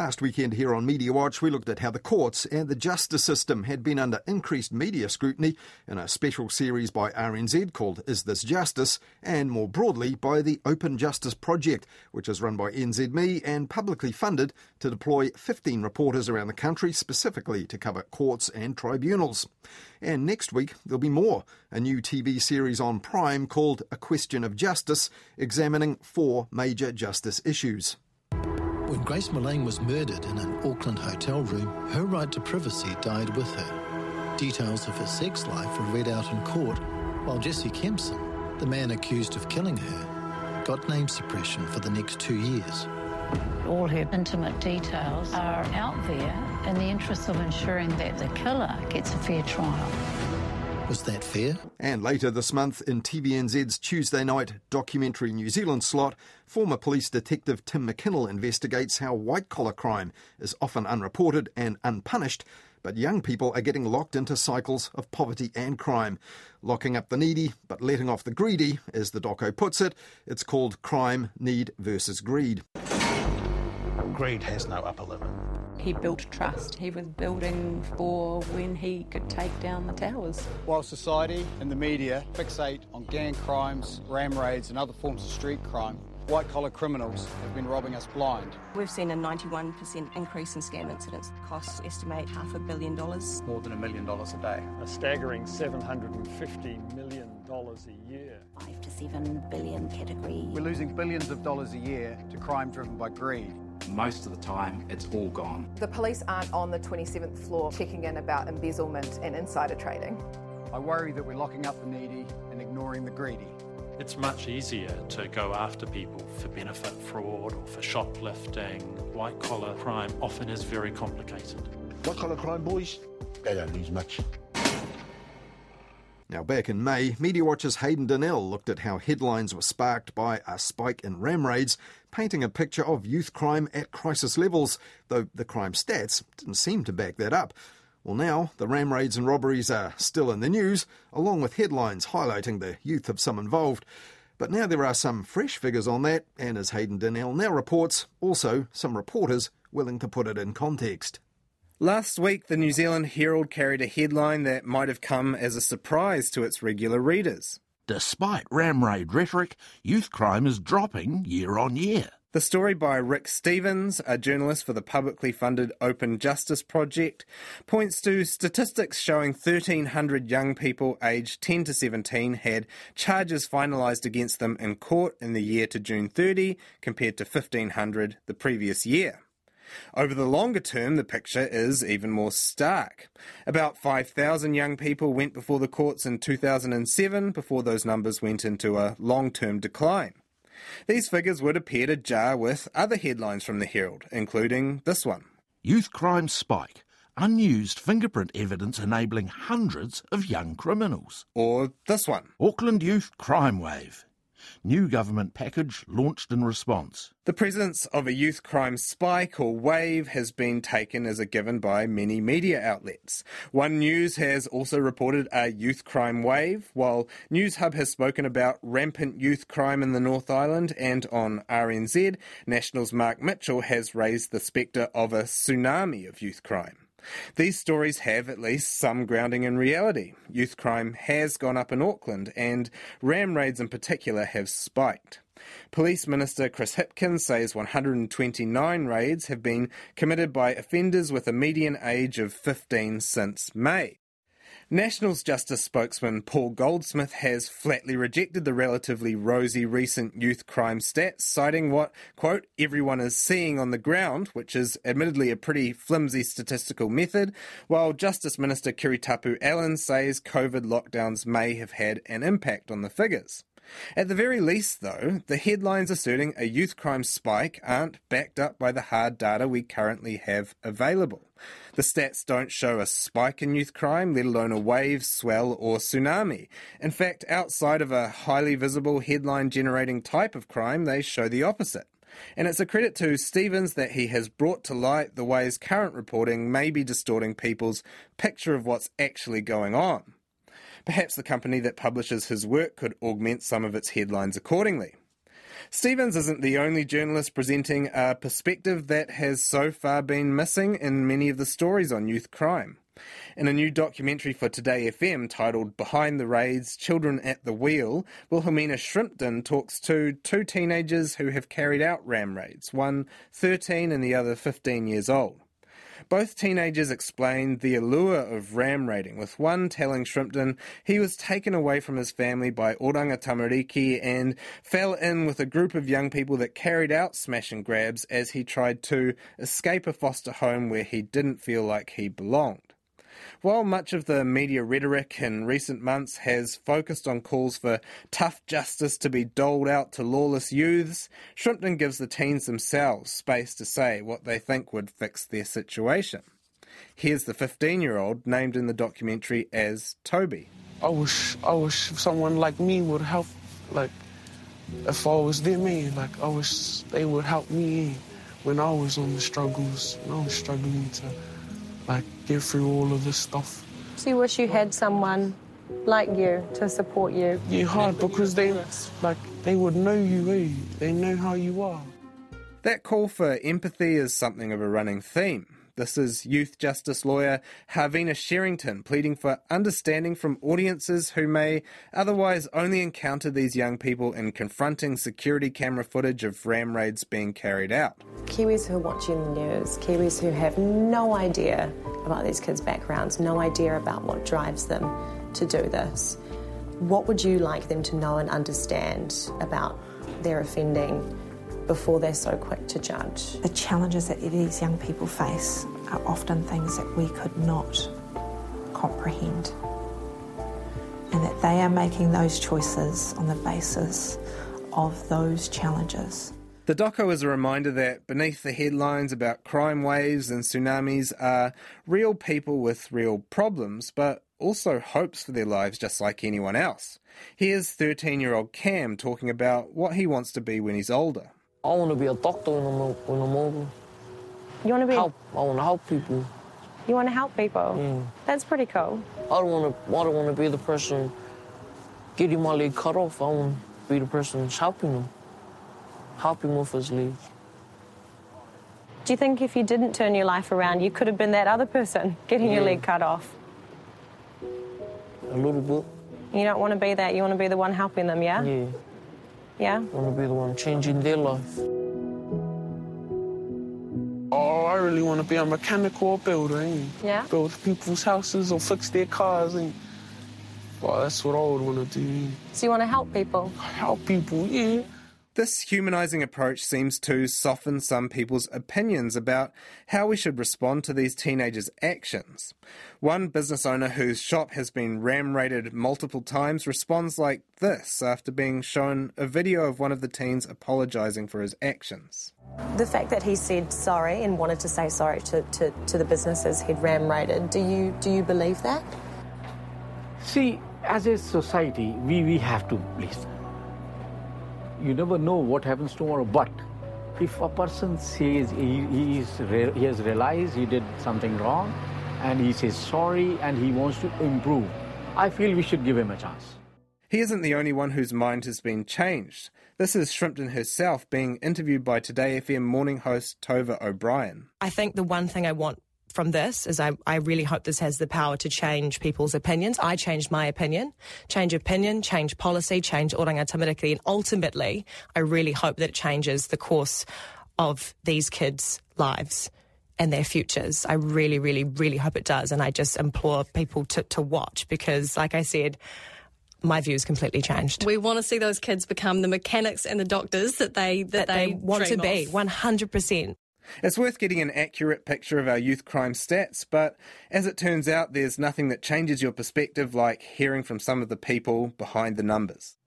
Last weekend here on Media Watch, we looked at how the courts and the justice system had been under increased media scrutiny in a special series by RNZ called Is This Justice? and more broadly by the Open Justice Project, which is run by NZME and publicly funded to deploy 15 reporters around the country specifically to cover courts and tribunals. And next week, there'll be more a new TV series on Prime called A Question of Justice, examining four major justice issues. When Grace Millane was murdered in an Auckland hotel room, her right to privacy died with her. Details of her sex life were read out in court, while Jesse Kempson, the man accused of killing her, got name suppression for the next two years. All her intimate details are out there in the interest of ensuring that the killer gets a fair trial. Was that fair? And later this month, in TVNZ's Tuesday night documentary New Zealand slot, former police detective Tim McKinnell investigates how white collar crime is often unreported and unpunished, but young people are getting locked into cycles of poverty and crime. Locking up the needy, but letting off the greedy, as the doco puts it. It's called Crime, Need versus Greed. Greed has no upper limit. He built trust. He was building for when he could take down the towers. While society and the media fixate on gang crimes, ram raids, and other forms of street crime, white collar criminals have been robbing us blind. We've seen a 91% increase in scam incidents. Costs estimate half a billion dollars. More than a million dollars a day. A staggering $750 million a year. Five to seven billion category. We're losing billions of dollars a year to crime driven by greed most of the time it's all gone. The police aren't on the 27th floor checking in about embezzlement and insider trading. I worry that we're locking up the needy and ignoring the greedy. It's much easier to go after people for benefit fraud or for shoplifting. White collar crime often is very complicated. White collar crime, boys, they don't lose much. Now, back in May, Media Watch's Hayden Donnell looked at how headlines were sparked by a spike in ram raids, painting a picture of youth crime at crisis levels, though the crime stats didn't seem to back that up. Well, now the ram raids and robberies are still in the news, along with headlines highlighting the youth of some involved. But now there are some fresh figures on that, and as Hayden Donnell now reports, also some reporters willing to put it in context. Last week, the New Zealand Herald carried a headline that might have come as a surprise to its regular readers. Despite ram raid rhetoric, youth crime is dropping year on year. The story by Rick Stevens, a journalist for the publicly funded Open Justice Project, points to statistics showing 1,300 young people aged 10 to 17 had charges finalised against them in court in the year to June 30, compared to 1,500 the previous year. Over the longer term, the picture is even more stark. About 5,000 young people went before the courts in 2007 before those numbers went into a long term decline. These figures would appear to jar with other headlines from the Herald, including this one Youth crime spike. Unused fingerprint evidence enabling hundreds of young criminals. Or this one Auckland Youth Crime Wave. New government package launched in response. The presence of a youth crime spike or wave has been taken as a given by many media outlets. One News has also reported a youth crime wave, while Newshub has spoken about rampant youth crime in the North Island, and on RNZ, National's Mark Mitchell has raised the spectre of a tsunami of youth crime. These stories have at least some grounding in reality. Youth crime has gone up in Auckland, and ram raids in particular have spiked. Police Minister Chris Hipkins says 129 raids have been committed by offenders with a median age of 15 since May. Nationals Justice spokesman Paul Goldsmith has flatly rejected the relatively rosy recent youth crime stats, citing what, quote, everyone is seeing on the ground, which is admittedly a pretty flimsy statistical method, while Justice Minister Kiritapu Allan says COVID lockdowns may have had an impact on the figures. At the very least, though, the headlines asserting a youth crime spike aren't backed up by the hard data we currently have available. The stats don't show a spike in youth crime, let alone a wave, swell, or tsunami. In fact, outside of a highly visible headline generating type of crime, they show the opposite. And it's a credit to Stevens that he has brought to light the ways current reporting may be distorting people's picture of what's actually going on. Perhaps the company that publishes his work could augment some of its headlines accordingly. Stevens isn't the only journalist presenting a perspective that has so far been missing in many of the stories on youth crime. In a new documentary for Today FM titled Behind the Raids Children at the Wheel, Wilhelmina Shrimpton talks to two teenagers who have carried out ram raids, one 13 and the other 15 years old. Both teenagers explained the allure of ram raiding, with one telling Shrimpton he was taken away from his family by Oranga Tamariki and fell in with a group of young people that carried out smash and grabs as he tried to escape a foster home where he didn't feel like he belonged. While much of the media rhetoric in recent months has focused on calls for tough justice to be doled out to lawless youths, Shrimpton gives the teens themselves space to say what they think would fix their situation. Here's the 15 year old named in the documentary as Toby. I wish, I wish someone like me would help, like, if I was their man, like, I wish they would help me when I was on the struggles, when I was struggling to like get through all of this stuff. So you wish you had someone like you to support you? Yeah, hard because they like they would know you, eh? They know how you are. That call for empathy is something of a running theme. This is youth justice lawyer Harvina Sherrington pleading for understanding from audiences who may otherwise only encounter these young people in confronting security camera footage of ram raids being carried out. Kiwis who are watching the news, Kiwis who have no idea about these kids' backgrounds, no idea about what drives them to do this. What would you like them to know and understand about their offending before they're so quick to judge. The challenges that these young people face are often things that we could not comprehend. And that they are making those choices on the basis of those challenges. The doco is a reminder that beneath the headlines about crime waves and tsunamis are real people with real problems, but also hopes for their lives just like anyone else. Here's 13 year old Cam talking about what he wants to be when he's older. I want to be a doctor when I'm, when I'm older. You want to be? Help. I want to help people. You want to help people? Yeah. That's pretty cool. I don't want to. I don't want to be the person getting my leg cut off. I want to be the person helping him, helping him with his leg. Do you think if you didn't turn your life around, you could have been that other person getting yeah. your leg cut off? A little bit. You don't want to be that. You want to be the one helping them, yeah? Yeah. Yeah? I want to be the one changing their life. Oh, I really want to be a mechanic or a builder. Eh? Yeah? Build people's houses or fix their cars. Eh? Well, that's what I would want to do. So you want to help people? Help people, yeah. This humanising approach seems to soften some people's opinions about how we should respond to these teenagers' actions. One business owner whose shop has been ram raided multiple times responds like this after being shown a video of one of the teens apologising for his actions. The fact that he said sorry and wanted to say sorry to, to, to the businesses he'd ram raided, do you, do you believe that? See, as a society, we, we have to listen you never know what happens tomorrow. But if a person says he, he, is, he has realized he did something wrong and he says sorry and he wants to improve, I feel we should give him a chance. He isn't the only one whose mind has been changed. This is Shrimpton herself being interviewed by Today FM morning host Tova O'Brien. I think the one thing I want from this is I, I really hope this has the power to change people's opinions. I changed my opinion, change opinion, change policy, change oranga tamariki, and ultimately, I really hope that it changes the course of these kids' lives and their futures. I really, really, really hope it does. And I just implore people to, to watch because, like I said, my views completely changed. We want to see those kids become the mechanics and the doctors that they that, that they, they, want to be. One hundred percent. It's worth getting an accurate picture of our youth crime stats, but as it turns out, there's nothing that changes your perspective like hearing from some of the people behind the numbers.